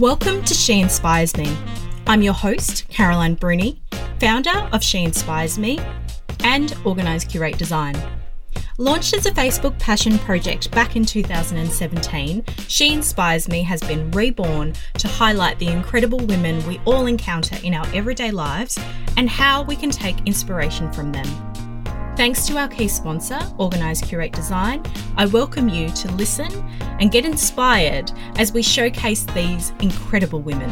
Welcome to She Inspires Me. I'm your host, Caroline Bruni, founder of She Inspires Me and Organise Curate Design. Launched as a Facebook passion project back in 2017, She Inspires Me has been reborn to highlight the incredible women we all encounter in our everyday lives and how we can take inspiration from them. Thanks to our key sponsor, Organise Curate Design, I welcome you to listen and get inspired as we showcase these incredible women.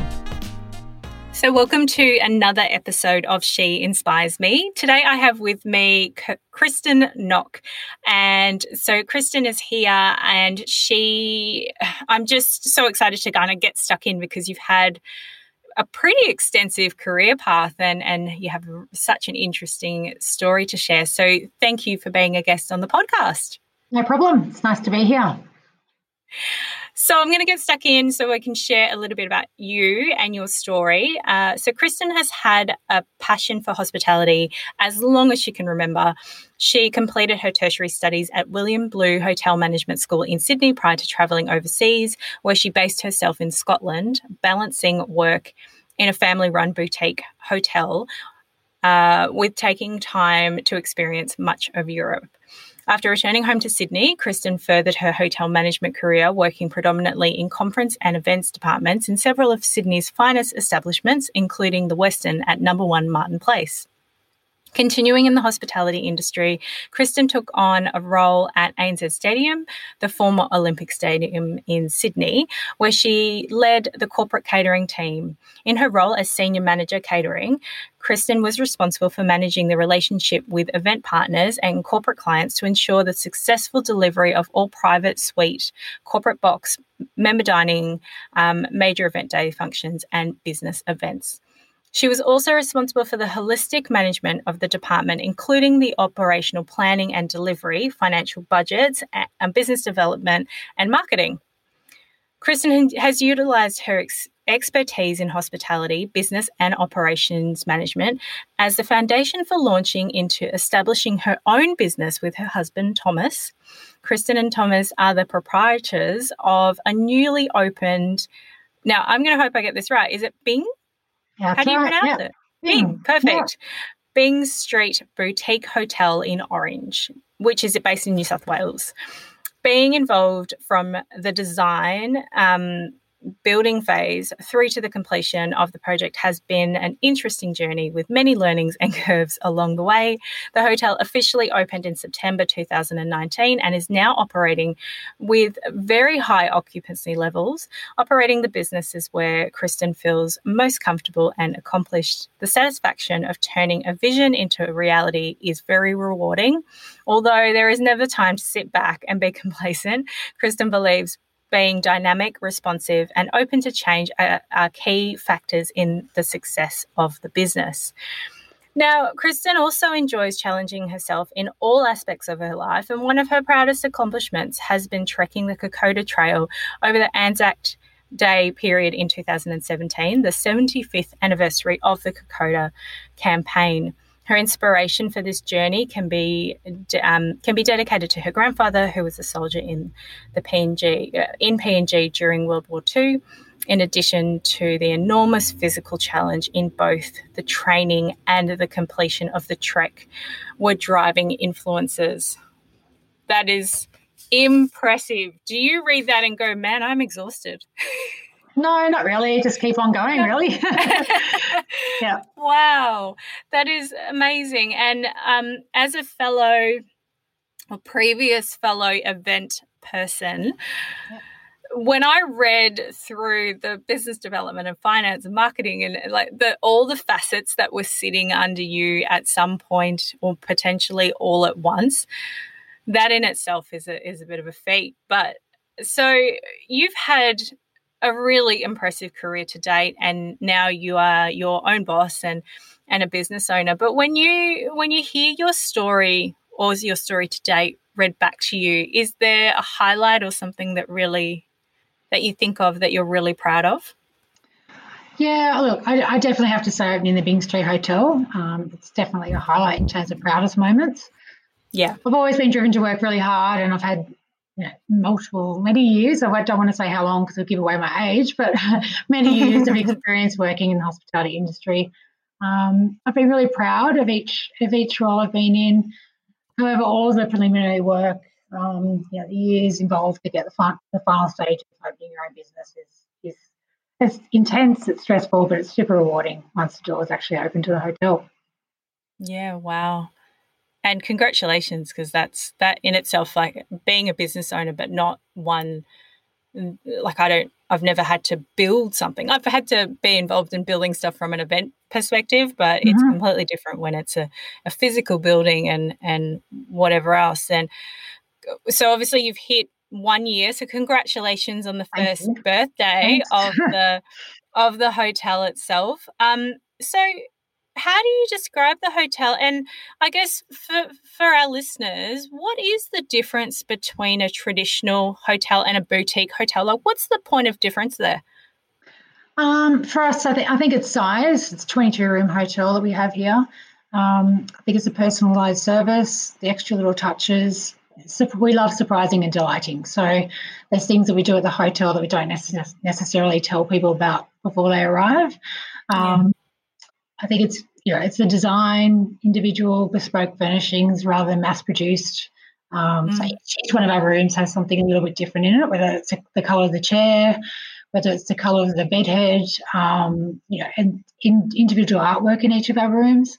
So, welcome to another episode of She Inspires Me. Today, I have with me Kristen Knock. And so, Kristen is here, and she, I'm just so excited to kind of get stuck in because you've had a pretty extensive career path and, and you have such an interesting story to share. So, thank you for being a guest on the podcast. No problem. It's nice to be here. So I'm going to get stuck in so I can share a little bit about you and your story. Uh, so Kristen has had a passion for hospitality as long as she can remember. She completed her tertiary studies at William Blue Hotel Management School in Sydney prior to travelling overseas, where she based herself in Scotland, balancing work in a family-run boutique hotel uh, with taking time to experience much of Europe. After returning home to Sydney, Kristen furthered her hotel management career, working predominantly in conference and events departments in several of Sydney's finest establishments, including the Westin at number one Martin Place. Continuing in the hospitality industry, Kristen took on a role at ANZ Stadium, the former Olympic Stadium in Sydney, where she led the corporate catering team. In her role as senior manager catering, Kristen was responsible for managing the relationship with event partners and corporate clients to ensure the successful delivery of all private suite, corporate box, member dining, um, major event day functions, and business events. She was also responsible for the holistic management of the department, including the operational planning and delivery, financial budgets, and business development and marketing. Kristen has utilized her ex- expertise in hospitality, business, and operations management as the foundation for launching into establishing her own business with her husband, Thomas. Kristen and Thomas are the proprietors of a newly opened. Now, I'm going to hope I get this right. Is it Byng? How do you right. pronounce it? Byng. Perfect. Yeah. Byng Street Boutique Hotel in Orange, which is based in New South Wales. Being involved from the design, um, building phase through to the completion of the project has been an interesting journey with many learnings and curves along the way. The hotel officially opened in September 2019 and is now operating with very high occupancy levels. Operating the business is where Kristen feels most comfortable and accomplished. The satisfaction of turning a vision into a reality is very rewarding. Although there is never time to sit back and be complacent, Kristen believes being dynamic, responsive, and open to change are, are key factors in the success of the business. Now, Kristen also enjoys challenging herself in all aspects of her life, and one of her proudest accomplishments has been trekking the Kokoda Trail over the Anzac Day period in 2017, the 75th anniversary of the Kokoda campaign. Her inspiration for this journey can be um, can be dedicated to her grandfather, who was a soldier in the PNG uh, in PNG during World War II. In addition to the enormous physical challenge in both the training and the completion of the trek, were driving influences. That is impressive. Do you read that and go, man, I'm exhausted? No, not really. Just keep on going, really. yeah. Wow, that is amazing. And um, as a fellow or previous fellow event person, when I read through the business development and finance and marketing and like the all the facets that were sitting under you at some point or potentially all at once, that in itself is a is a bit of a feat. But so you've had a really impressive career to date and now you are your own boss and and a business owner but when you when you hear your story or your story to date read back to you is there a highlight or something that really that you think of that you're really proud of yeah, look, I, I definitely have to say opening the Byng Street Hotel. Um, it's definitely a highlight in terms of proudest moments. Yeah. I've always been driven to work really hard and I've had know, multiple, many years. I don't want to say how long because I'll give away my age, but many years of experience working in the hospitality industry. Um, I've been really proud of each of each role I've been in. However, all of the preliminary work, um, you know, the years involved to get the, fun, the final stage of opening your own business is, is it's intense, it's stressful, but it's super rewarding once the door is actually open to the hotel. Yeah, wow. And congratulations, because that's that in itself, like being a business owner, but not one like I don't I've never had to build something. I've had to be involved in building stuff from an event perspective, but mm-hmm. it's completely different when it's a, a physical building and and whatever else. And so obviously you've hit one year. So congratulations on the first birthday Thanks. of the of the hotel itself. Um so how do you describe the hotel? And I guess for for our listeners, what is the difference between a traditional hotel and a boutique hotel? Like, what's the point of difference there? Um, for us, I think I think it's size. It's a 22 room hotel that we have here. Um, I think it's a personalised service, the extra little touches. We love surprising and delighting. So there's things that we do at the hotel that we don't necess- necessarily tell people about before they arrive. Um, I think it's you know it's the design, individual bespoke furnishings rather than mass produced. Um, mm. So each one of our rooms has something a little bit different in it, whether it's the color of the chair, whether it's the color of the bedhead, um, you know, and in individual artwork in each of our rooms.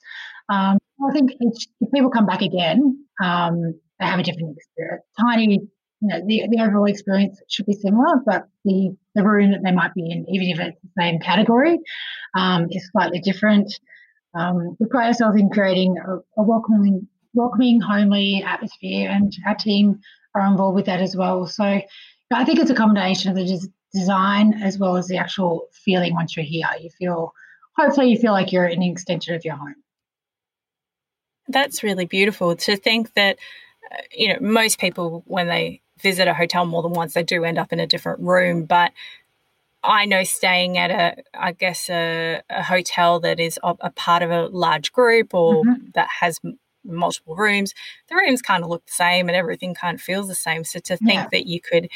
Um, I think each, if people come back again, um, they have a different experience. Tiny, you know, the, the overall experience should be similar, but the, the room that they might be in, even if it's the same category, um, is slightly different. Um, we pride ourselves in creating a, a, welcoming, welcoming, homely atmosphere, and our team are involved with that as well. So I think it's a combination of the des- design as well as the actual feeling once you're here. You feel, hopefully, you feel like you're an extension of your home. That's really beautiful to think that, uh, you know, most people, when they visit a hotel more than once, they do end up in a different room. But I know staying at a, I guess, a, a hotel that is a, a, part of a large group or mm-hmm. that has m- multiple rooms, the rooms kind of look the same and everything kind of feels the same. So to think yeah. that you could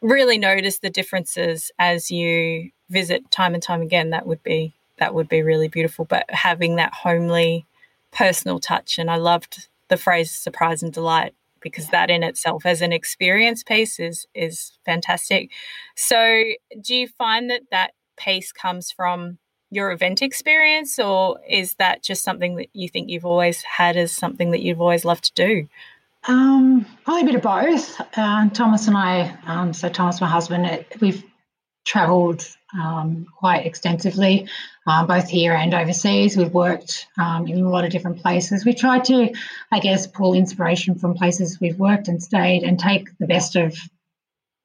really notice the differences as you visit time and time again, that would be that would be really beautiful. But having that homely, personal touch, and I loved the phrase "surprise and delight." Because that in itself as an experience piece is is fantastic. So do you find that that piece comes from your event experience or is that just something that you think you've always had as something that you've always loved to do? Um, probably a bit of both. Uh, Thomas and I, um, so Thomas, my husband, we've travelled um, quite extensively, uh, both here and overseas. We've worked um, in a lot of different places. We tried to, I guess, pull inspiration from places we've worked and stayed, and take the best of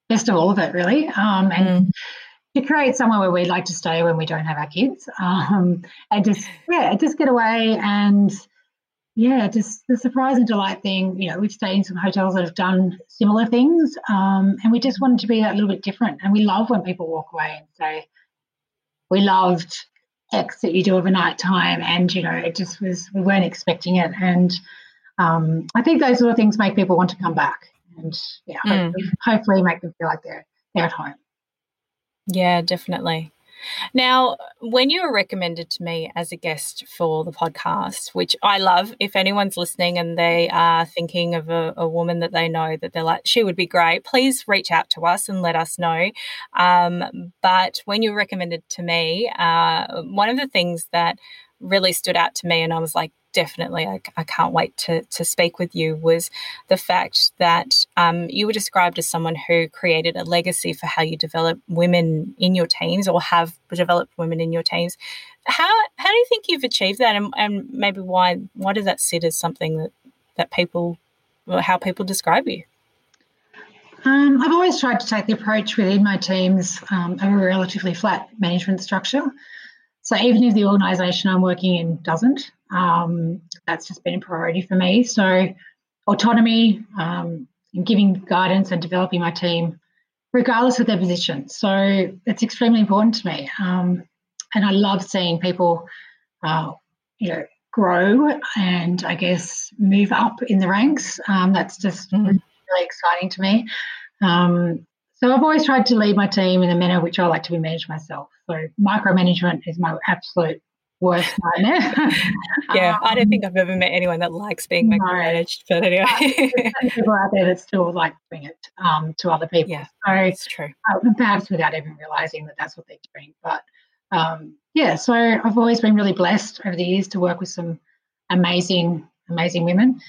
best of all of it, really, um, and. Mm. To create somewhere where we'd like to stay when we don't have our kids, um, and just yeah, just get away and yeah, just the surprise and delight thing. You know, we've stayed in some hotels that have done similar things, um, and we just wanted to be a little bit different. And we love when people walk away and say, "We loved X that you do overnight time," and you know, it just was we weren't expecting it. And um, I think those sort of things make people want to come back, and yeah, mm. hopefully, hopefully make them feel like they're they're at home. Yeah, definitely. Now, when you were recommended to me as a guest for the podcast, which I love, if anyone's listening and they are thinking of a, a woman that they know that they're like, she would be great, please reach out to us and let us know. Um, but when you were recommended to me, uh, one of the things that really stood out to me, and I was like, definitely I, I, can't wait to, to speak with you was the fact that um, you were described as someone who created a legacy for how you develop women in your teams or have developed women in your teams. How how do you think you've achieved that, and, and maybe why why does that sit as something that that people or how people describe you? Um, I've always tried to take the approach within my teams um, of a relatively flat management structure. So even if the organisation I'm working in doesn't, um, that's just been a priority for me. So autonomy um, and giving guidance and developing my team, regardless of their position. So it's extremely important to me, um, and I love seeing people, uh, you know, grow and I guess move up in the ranks. Um, that's just mm-hmm. really exciting to me. Um, so I've always tried to lead my team in the manner which I like to be managed myself. So micromanagement is my absolute worst nightmare. yeah, um, I don't think I've ever met anyone that likes being micromanaged, no. but anyway. people out there that still like doing it um, to other people. Yeah, so it's true. Uh, perhaps without even realizing that that's what they're doing. But um, yeah, so I've always been really blessed over the years to work with some amazing, amazing women.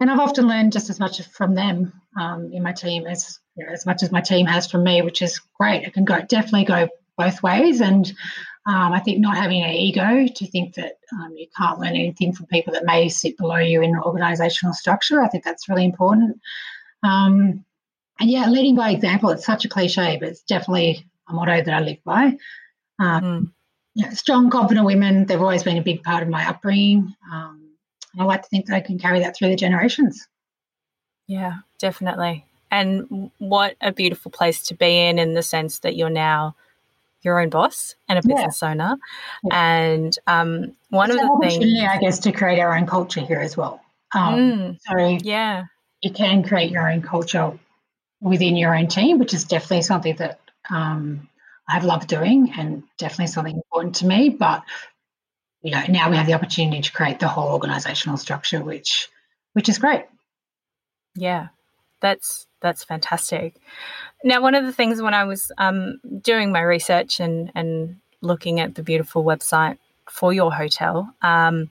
And I've often learned just as much from them um, in my team as you know, as much as my team has from me, which is great. It can go definitely go both ways, and um, I think not having an ego to think that um, you can't learn anything from people that may sit below you in organisational structure. I think that's really important. Um, and yeah, leading by example. It's such a cliche, but it's definitely a motto that I live by. Mm. You know, strong, confident women. They've always been a big part of my upbringing. Um, and I like to think that I can carry that through the generations. Yeah, definitely. And what a beautiful place to be in, in the sense that you're now your own boss and a business yeah. owner. Yeah. And um, one it's of the things, I guess, to create our own culture here as well. Um, mm, so yeah, you can create your own culture within your own team, which is definitely something that um, I've loved doing and definitely something important to me. But you know, now we have the opportunity to create the whole organizational structure, which which is great. Yeah, that's that's fantastic. Now, one of the things when I was um, doing my research and and looking at the beautiful website for your hotel um,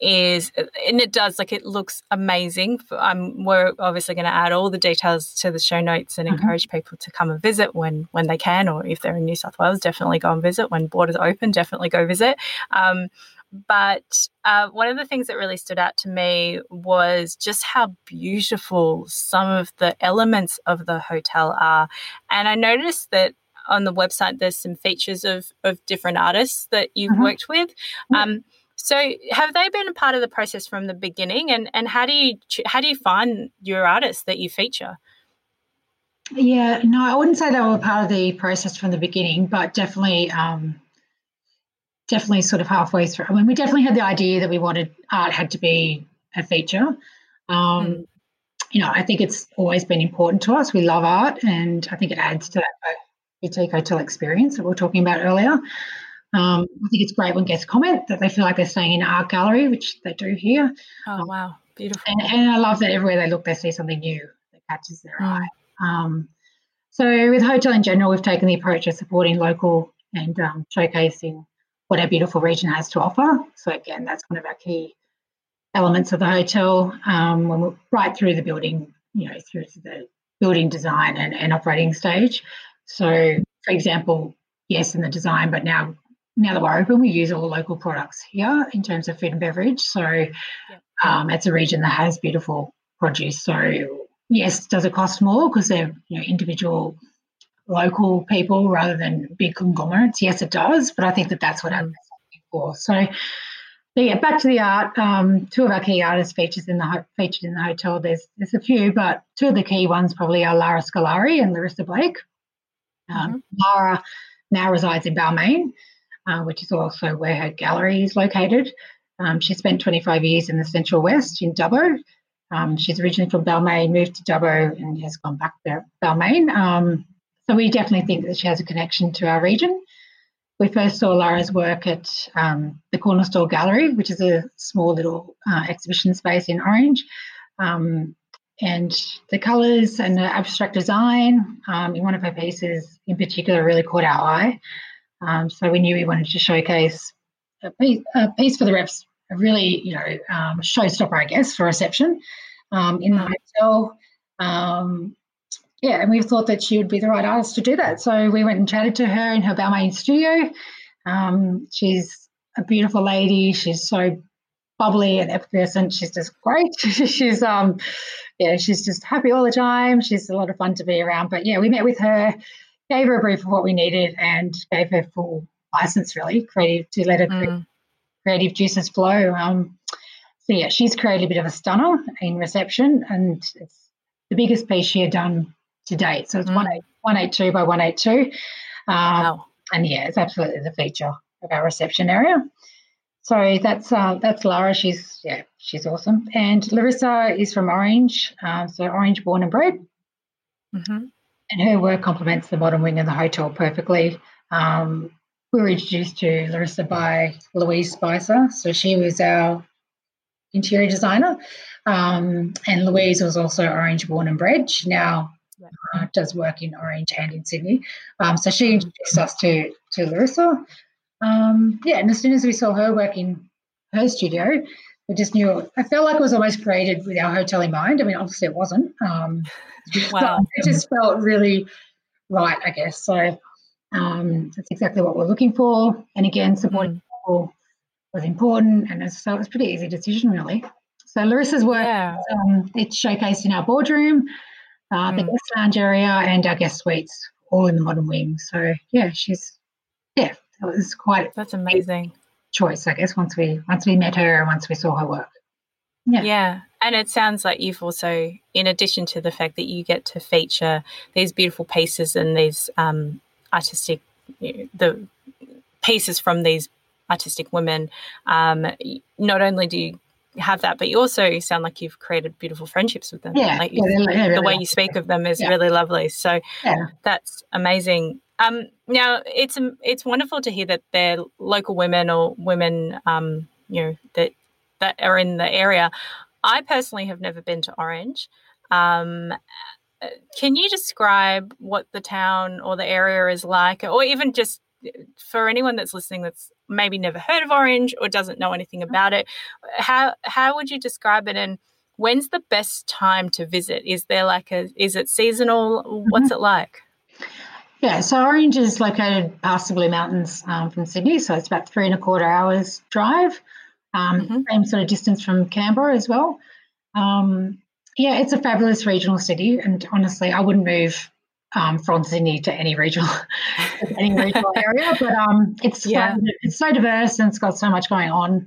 is and it does like it looks amazing um, we're obviously going to add all the details to the show notes and mm-hmm. encourage people to come and visit when when they can or if they're in new south wales definitely go and visit when borders open definitely go visit um, but uh, one of the things that really stood out to me was just how beautiful some of the elements of the hotel are. And I noticed that on the website, there's some features of, of different artists that you've mm-hmm. worked with. Um, so have they been a part of the process from the beginning and, and how do you how do you find your artists that you feature? Yeah, no, I wouldn't say they were part of the process from the beginning, but definitely um, definitely sort of halfway through. I mean, we definitely had the idea that we wanted art had to be a feature. Um, mm. You know, I think it's always been important to us. We love art, and I think it adds to that boutique hotel experience that we were talking about earlier. Um, I think it's great when guests comment that they feel like they're staying in an art gallery, which they do here. Oh, wow. Beautiful. And, and I love that everywhere they look, they see something new that catches their mm. eye. Um, so, with hotel in general, we've taken the approach of supporting local and um, showcasing what our beautiful region has to offer. So again, that's one of our key elements of the hotel. Um, when we're right through the building, you know, through to the building design and, and operating stage. So, for example, yes, in the design, but now now that we're open, we use all local products here in terms of food and beverage. So um, it's a region that has beautiful produce. So yes, does it cost more because they're you know, individual local people rather than big conglomerates. Yes, it does, but I think that that's what I'm looking for. So, so yeah, back to the art. Um, two of our key artists features in the featured in the hotel. There's there's a few, but two of the key ones probably are Lara Scolari and Larissa Blake. Um, mm-hmm. Lara now resides in Balmain, uh, which is also where her gallery is located. Um, she spent 25 years in the Central West in Dubbo. Um, she's originally from Balmain, moved to Dubbo, and has gone back to Balmain. Um, so we definitely think that she has a connection to our region. We first saw Lara's work at um, the Corner Store Gallery, which is a small little uh, exhibition space in Orange. Um, and the colours and the abstract design um, in one of her pieces in particular really caught our eye. Um, so we knew we wanted to showcase a piece, a piece for the reps, a really, you know, um, showstopper, I guess, for reception um, in the hotel. Yeah, and we thought that she would be the right artist to do that. So we went and chatted to her in her Balmain studio. Um, she's a beautiful lady. She's so bubbly and effervescent. She's just great. she's um, yeah, she's just happy all the time. She's a lot of fun to be around. But yeah, we met with her, gave her a brief of what we needed, and gave her full license, really, creative to let her mm. creative juices flow. Um, so yeah, she's created a bit of a stunner in reception, and it's the biggest piece she had done to date. So it's mm. 182 by 182. Um, wow. And yeah, it's absolutely the feature of our reception area. So that's uh, that's Lara. She's yeah, she's awesome. And Larissa is from Orange, um, so Orange born and bred. Mm-hmm. And her work complements the modern wing of the hotel perfectly. Um, we were introduced to Larissa by Louise Spicer. So she was our interior designer. Um, and Louise was also Orange born and bred. She now uh, does work in Orange and in Sydney. Um, so she introduced us to, to Larissa. Um, yeah, and as soon as we saw her work in her studio, we just knew I felt like it was almost created with our hotel in mind. I mean, obviously it wasn't. Um, wow. It just felt really right, I guess. So um, that's exactly what we're looking for. And again, supporting mm. people was important, and so it was a pretty easy decision, really. So Larissa's work, yeah. um, it's showcased in our boardroom, uh, mm. the guest lounge area, and our guest suites, all in the modern wing. So yeah, she's yeah, it was quite that's amazing choice, I guess. Once we once we met her and once we saw her work. Yeah. yeah. And it sounds like you've also, in addition to the fact that you get to feature these beautiful pieces and these um, artistic, you know, the pieces from these artistic women, um, not only do you have that, but you also sound like you've created beautiful friendships with them. Yeah, like yeah, really the way you speak of them is yeah. really lovely. So yeah. that's amazing. Um, now it's it's wonderful to hear that they're local women or women, um, you know, that that are in the area. I personally have never been to Orange. Um, can you describe what the town or the area is like, or even just for anyone that's listening that's maybe never heard of Orange or doesn't know anything about it? How how would you describe it, and when's the best time to visit? Is there like a is it seasonal? What's mm-hmm. it like? Yeah, so Orange is located past the Blue Mountains um, from Sydney, so it's about three and a quarter hours drive. Um, mm-hmm. Same sort of distance from Canberra as well. Um, yeah, it's a fabulous regional city, and honestly, I wouldn't move um, from Sydney to any regional any regional area. But um, it's yeah. so, it's so diverse and it's got so much going on.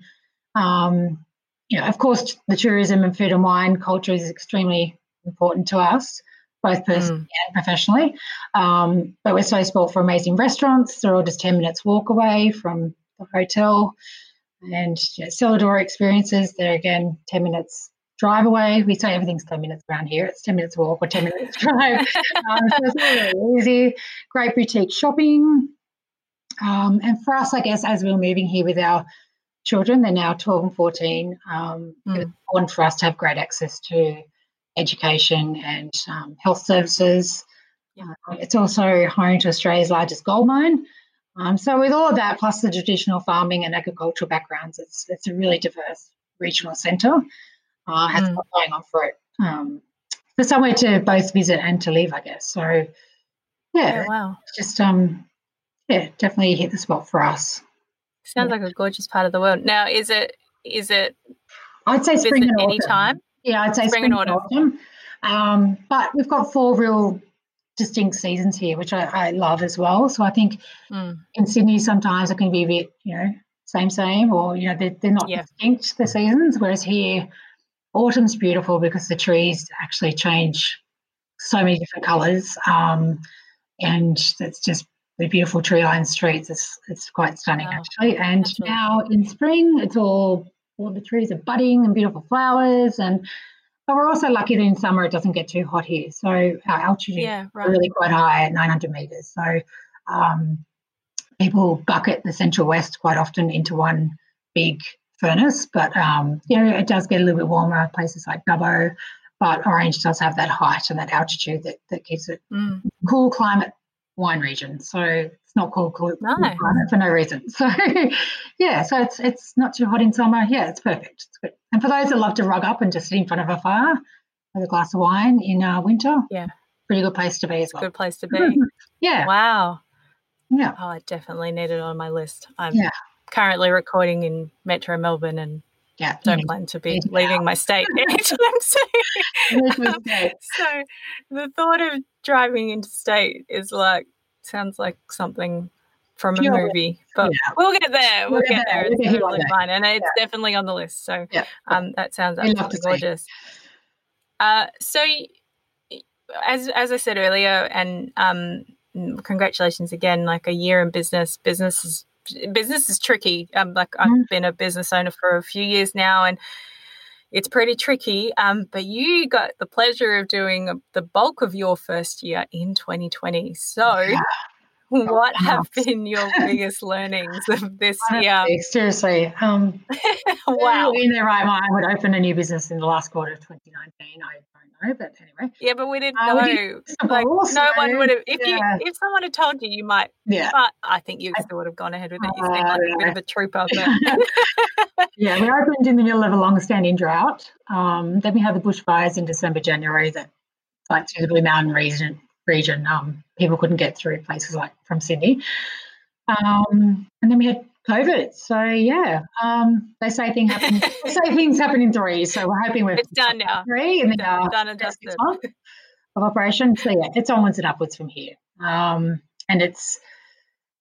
Um, you know, of course, the tourism and food and wine culture is extremely important to us, both personally mm. and professionally. Um, but we're so spoilt for amazing restaurants. They're all just ten minutes walk away from the hotel, and you know, experiences. They're again ten minutes drive away. We say everything's 10 minutes around here. It's 10 minutes walk or 10 minutes drive. um, so it's really easy. Great boutique shopping. Um, and for us, I guess, as we are moving here with our children, they're now 12 and 14, um, mm. it's important for us to have great access to education and um, health services. Yeah. Uh, it's also home to Australia's largest gold mine. Um, so with all of that, plus the traditional farming and agricultural backgrounds, it's it's a really diverse regional centre uh, has mm. got going on for it. Um, for somewhere to both visit and to live, I guess. So, yeah, oh, wow, just um, yeah, definitely hit the spot for us. Sounds yeah. like a gorgeous part of the world. Now, is it is it? I'd say spring and autumn. time. Yeah, I'd say spring, spring and autumn. autumn. Um, but we've got four real distinct seasons here, which I, I love as well. So I think mm. in Sydney sometimes it can be a bit, you know, same same, or you know, they're, they're not yeah. distinct the seasons. Whereas here autumn's beautiful because the trees actually change so many different colours, um, and it's just the beautiful tree lined streets. It's it's quite stunning wow. actually. And now in spring, it's all all the trees are budding and beautiful flowers and. But we're also lucky that in summer it doesn't get too hot here. So our altitude yeah, right. is really quite high at 900 metres. So um, people bucket the Central West quite often into one big furnace, but um, you know it does get a little bit warmer places like Dubbo. But Orange does have that height and that altitude that, that keeps it mm. cool climate wine region. So it's not cool, cool, no. cool climate for no reason. So yeah, so it's it's not too hot in summer. Yeah, it's perfect. It's good. And for those that love to rug up and just sit in front of a fire with a glass of wine in uh, winter, yeah, pretty good place to be as well. Good place to be. yeah. Wow. Yeah. Oh, I definitely need it on my list. I'm yeah currently recording in Metro Melbourne and yeah, don't plan to be leaving my state anytime soon. so the thought of driving interstate is like sounds like something from a movie, but yeah. we'll get there. We'll, we'll get, there. there. It's we'll totally fine, and it's yeah. definitely on the list. So um, that sounds absolutely gorgeous. Uh, so as as I said earlier, and um, congratulations again, like a year in business. Business is business is tricky. Um, like I've mm. been a business owner for a few years now, and it's pretty tricky. Um, but you got the pleasure of doing the bulk of your first year in 2020. So, yeah. what have been your biggest learnings of this year? Seriously, um, wow. In their right mind, I would open a new business in the last quarter of 2019. I know, but anyway. Yeah, but we didn't uh, know. Like, no one would have. If yeah. you, if someone had told you, you might. Yeah. But I think you still would have gone ahead with it. You seem like uh, yeah. a bit of a trooper. But. yeah, we opened in the middle of a long-standing drought. Um, then we had the bushfires in December, January that like through the Blue Mountain region. Region, um, people couldn't get through places like from Sydney. Um, and then we had COVID. So yeah, um, they say things happen. they say things happen in three. So we're hoping we're it's done now. Three and then done, done and dusted of operation. So yeah, it's onwards and upwards from here. Um, and it's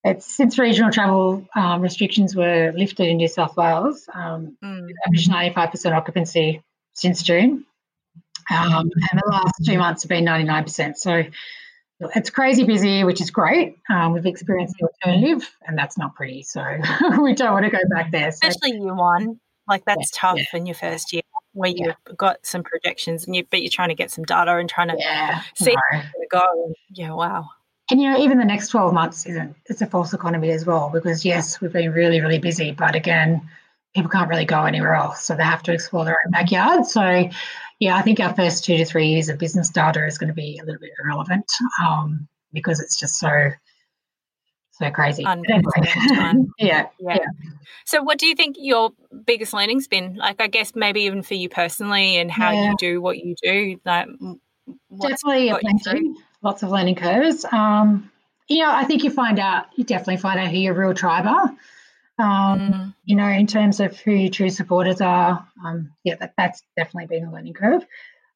it's since regional travel um, restrictions were lifted in New South Wales, um, mm. average ninety five percent occupancy since June, um, and the last two months have been ninety nine percent. So it's crazy busy, which is great. Um, we've experienced the alternative, and that's not pretty. So we don't want to go back there. So. Especially year one, like that's yeah, tough yeah. in your first year, where you've got some projections, and you but you're trying to get some data and trying to yeah, see no. go. Yeah, wow. And you know, even the next twelve months isn't it's a false economy as well because yes, we've been really really busy, but again, people can't really go anywhere else, so they have to explore their own backyard. So yeah, I think our first two to three years of business data is going to be a little bit irrelevant um, because it's just so so crazy. Anyway. yeah, yeah. So, what do you think your biggest learning's been? Like, I guess maybe even for you personally, and how yeah. you do what you do. Like, definitely a plenty, lots of learning curves. Um, you know, I think you find out, you definitely find out who your real tribe are. Um, mm. You know, in terms of who your true supporters are, um, yeah, that, that's definitely been a learning curve.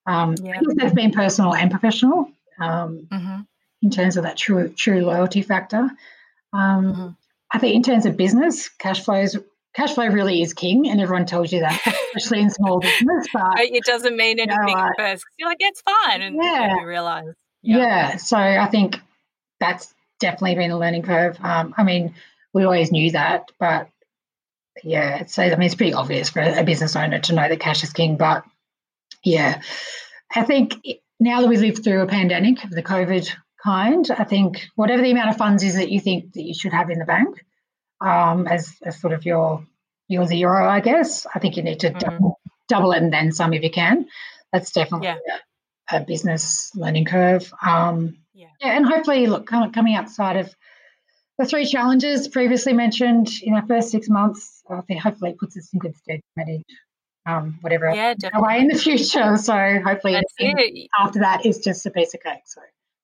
Um, yeah. that's been personal and professional um, mm-hmm. in terms of that true true loyalty factor. Um, mm-hmm. I think in terms of business, cash flows cash flow really is king, and everyone tells you that, especially in small business. But it doesn't mean anything you know, at first. You're like, it's fine, and yeah, you realize. Yeah. yeah. So I think that's definitely been a learning curve. Um, I mean, we always knew that, but yeah, so I mean, it's pretty obvious for a business owner to know that cash is king. But yeah, I think now that we've lived through a pandemic of the COVID kind, I think whatever the amount of funds is that you think that you should have in the bank um, as, as sort of your your zero, I guess, I think you need to mm-hmm. double, double it and then some if you can. That's definitely yeah. a, a, business learning curve. Um, yeah. yeah, and hopefully, look, coming outside of the three challenges previously mentioned in our first six months, I think hopefully puts us in good stead to manage um, whatever yeah, away in the future. So hopefully after that is just a piece of cake. So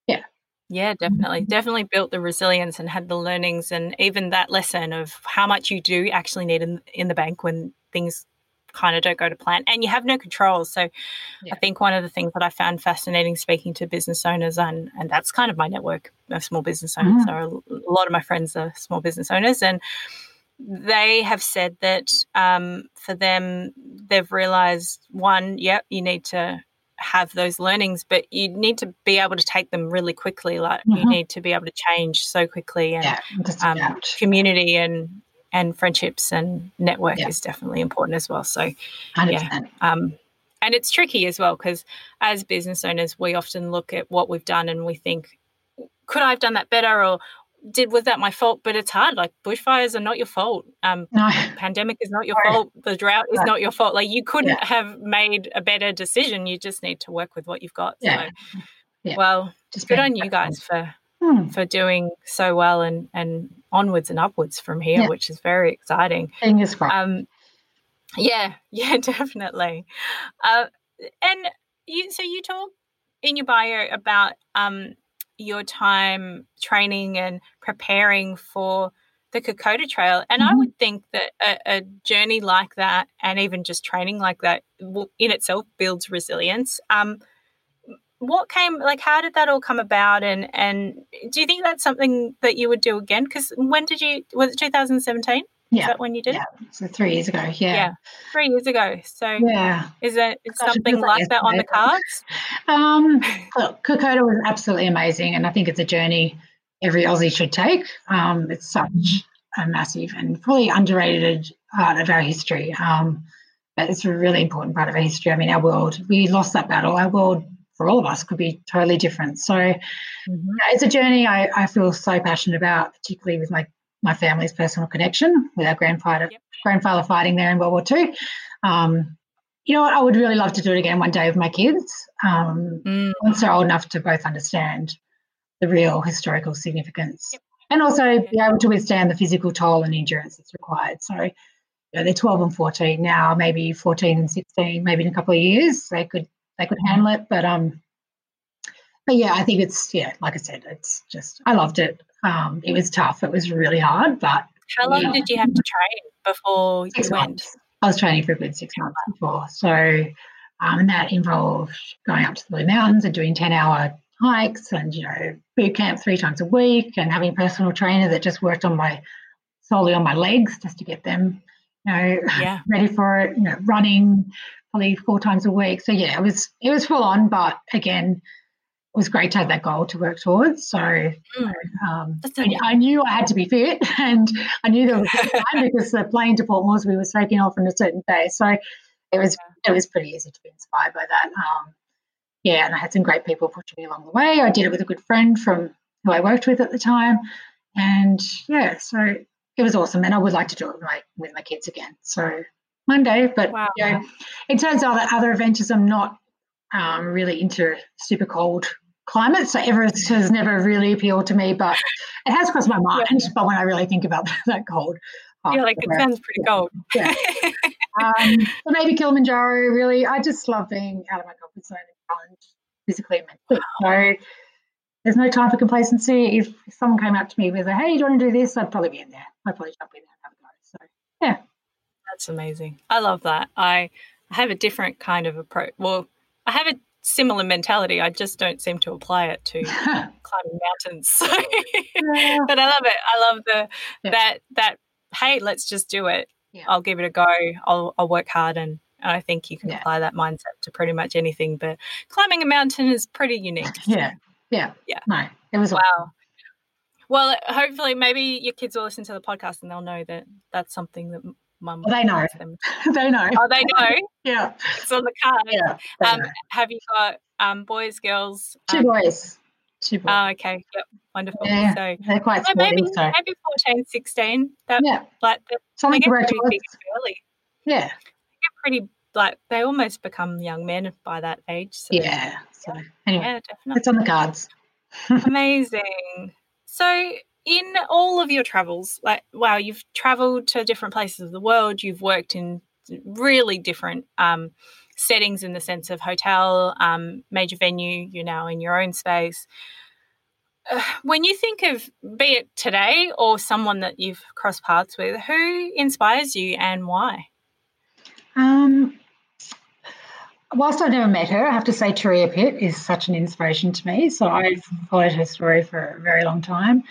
yeah. Yeah, definitely. Definitely built the resilience and had the learnings and even that lesson of how much you do actually need in, in the bank when things kind of don't go to plan and you have no control. So yeah. I think one of the things that I found fascinating speaking to business owners and and that's kind of my network of small business owners. Mm. So a lot of my friends are small business owners and they have said that um, for them they've realized one, yep, you need to have those learnings, but you need to be able to take them really quickly. Like mm-hmm. you need to be able to change so quickly, and yeah, um, community and and friendships and network yeah. is definitely important as well. So, 100%. yeah. Um, and it's tricky as well because as business owners, we often look at what we've done and we think, could I have done that better or did was that my fault? But it's hard. Like bushfires are not your fault. Um, no. Pandemic is not your fault. The drought is not your fault. Like you couldn't yeah. have made a better decision. You just need to work with what you've got. Yeah. So, yeah. well, just good on you guys for hmm. for doing so well and and onwards and upwards from here, yeah. which is very exciting. Fingers crossed. Um, yeah, yeah, definitely. Uh, and you, so you talk in your bio about um, your time training and preparing for the Kokoda Trail, and mm-hmm. I would think that a, a, journey like that, and even just training like that, in itself builds resilience. Um, what came like how did that all come about? And and do you think that's something that you would do again? Because when did you was it 2017 yeah. Is that when you did? Yeah so three years ago yeah. Yeah three years ago. So yeah. is it is something like that on the cards? Um look Kokoda was absolutely amazing and I think it's a journey every Aussie should take. Um it's such a massive and probably underrated part of our history. Um, but it's a really important part of our history. I mean, our world, we lost that battle. Our world for all of us could be totally different. So mm-hmm. it's a journey I, I, feel so passionate about, particularly with my, my family's personal connection with our grandfather yep. grandfather fighting there in World War II. Um, you know what? I would really love to do it again one day with my kids um, mm. once they're old enough to both understand the real historical significance yep. and also be able to withstand the physical toll and endurance that's required. So, you know, they're 12 and 14 now, maybe 14 and 16, maybe in a couple of years they could they could handle it. But um, but yeah, I think it's yeah, like I said, it's just I loved it. Um, it was tough. It was really hard, but how long yeah. did you have to train before six you went? Months. I was training for a good six months before. So, um, and that involved going up to the Blue Mountains and doing 10 hour hikes and, you know, boot camp three times a week and having a personal trainer that just worked on my, solely on my legs just to get them, you know, yeah. ready for it, you know, running probably four times a week. So yeah, it was, it was full on, but again, it was great to have that goal to work towards. So mm. um, I, I, knew I had to be fit, and I knew there was time because the plane to Port Moresby was taking off on a certain day. So it was it was pretty easy to be inspired by that. Um, yeah, and I had some great people pushing me along the way. I did it with a good friend from who I worked with at the time, and yeah, so it was awesome. And I would like to do it with my with my kids again. So one day, but wow. you know, in terms of other, other adventures, I'm not um, really into super cold climates. So Everest has never really appealed to me, but it has crossed my mind. Yeah. But when I really think about that cold, yeah, like it sounds pretty cold. Yeah. um, but maybe Kilimanjaro. Really, I just love being out of my comfort zone and challenged physically and mentally. So there's no time for complacency. If, if someone came up to me with a "Hey, do you want to do this?" I'd probably be in there. I'd probably jump in there and have a go. So yeah, that's amazing. I love that. I have a different kind of approach. Well, I have a similar mentality. I just don't seem to apply it to climbing mountains. yeah. But I love it. I love the yeah. that that hey, let's just do it. Yeah. I'll give it a go. I'll I'll work hard and I think you can apply that mindset to pretty much anything. But climbing a mountain is pretty unique. Yeah. Yeah. Yeah. No, it was wow. Awesome. Well, hopefully, maybe your kids will listen to the podcast and they'll know that that's something that mum. Well, they know. Them. they know. Oh, they know. yeah, it's on the card. Yeah. Um, have you got um, boys, girls? Two um, boys. Two boys. Oh, okay. Yep. Wonderful. Yeah, so they're quite so maybe, so. maybe 14, 16. That, yeah. Like, Something they get pretty big early. Yeah. They get pretty, like, they almost become young men by that age. So, yeah. So, anyway, yeah, definitely. It's on the cards. Amazing. So, in all of your travels, like wow, you've traveled to different places of the world, you've worked in really different um, settings in the sense of hotel, um, major venue, you're now in your own space. Uh, when you think of, be it today or someone that you've crossed paths with, who inspires you and why? Um, whilst I've never met her, I have to say Turia Pitt is such an inspiration to me. So I've followed her story for a very long time.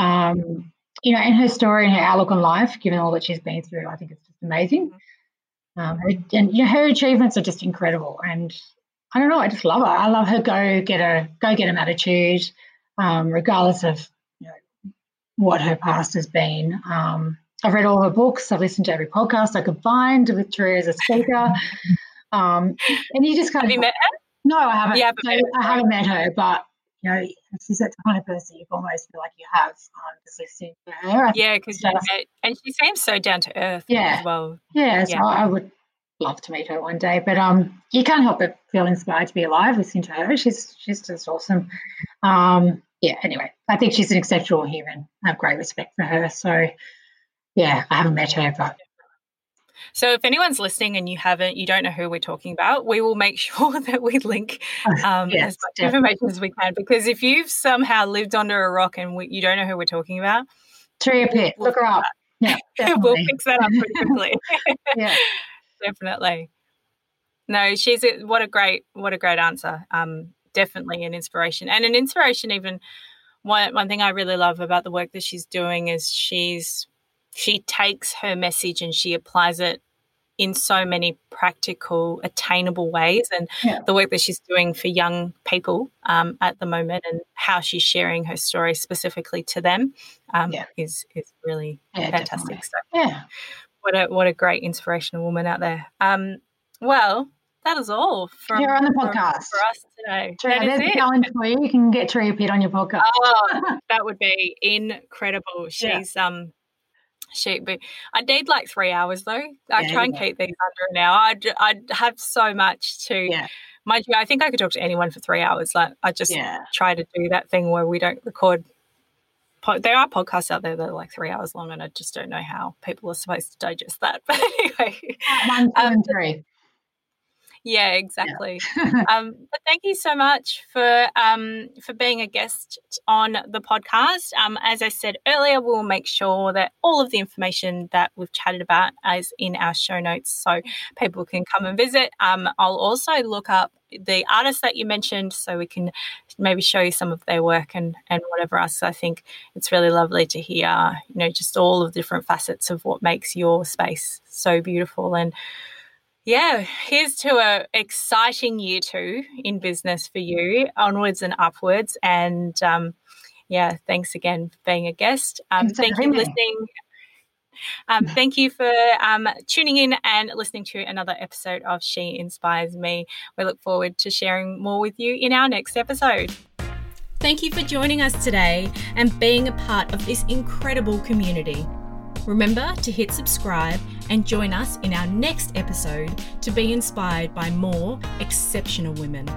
Um, you know, and her story and her outlook on life, given all that she's been through, I think it's just amazing. Um, her, and you know, her achievements are just incredible. And I don't know, I just love her. I love her go get a go get 'em attitude, um, regardless of you know what her past has been. Um, I've read all her books. I've listened to every podcast I could find with Turia as a speaker. Um, and you just kind Have of you met her? No, I haven't. Yeah, I haven't met her, but you know, she's that kind of person you almost feel like you have um, just listening to her. Yeah, because and she seems so down to earth yeah. as well. Yeah, so yeah. I would love to meet her one day. But um, you can't help but feel inspired to be alive listening to her. She's she's just awesome. Um, yeah. Anyway, I think she's an exceptional human. I have great respect for her. So yeah, I haven't met her, but so if anyone's listening and you haven't, you don't know who we're talking about, we will make sure that we link um, yes, as much definitely. information as we can. Because if you've somehow lived under a rock and we, you don't know who we're talking about, Turia Pitt, look her up. Yeah, we'll fix that up pretty quickly. yeah, definitely. No, she's a, what a great what a great answer. Um, definitely an inspiration and an inspiration. Even one one thing I really love about the work that she's doing is she's she takes her message and she applies it in so many practical, attainable ways. And Yeah. the work that she's doing for young people um, at the moment and how she's sharing her story specifically to them um, Yeah. is is really Yeah, fantastic. So Yeah. what a what a great inspirational woman out there. Um, well, that is all from, Here on the podcast. for us today. That is there's a it. challenge for you. You can get Tree appeared on your podcast. Oh, that would be incredible. She's um she but I need like three hours though. I Yeah, try and yeah. keep these under an hour. I'd I'd have so much to Yeah. mind you, I think I could talk to anyone for three hours. Like I just Yeah. try to do that thing where we don't record there are podcasts out there that are like three hours long and I just don't know how people are supposed to digest that. But anyway. One, two, Um, three. Yeah, exactly. um, but thank you so much for um, for being a guest on the podcast. Um, as I said earlier, we'll make sure that all of the information that we've chatted about is in our show notes, so people can come and visit. Um, I'll also look up the artists that you mentioned, so we can maybe show you some of their work and and whatever else. I think it's really lovely to hear, you know, just all of the different facets of what makes your space so beautiful and yeah, here's to a exciting year two in business for you, onwards and upwards. And um, yeah, thanks again for being a guest. Um, thank you for listening. Um, thank you for um, tuning in and listening to another episode of She Inspires Me. We look forward to sharing more with you in our next episode. Thank you for joining us today and being a part of this incredible community. Remember to hit subscribe and join us in our next episode to be inspired by more exceptional women.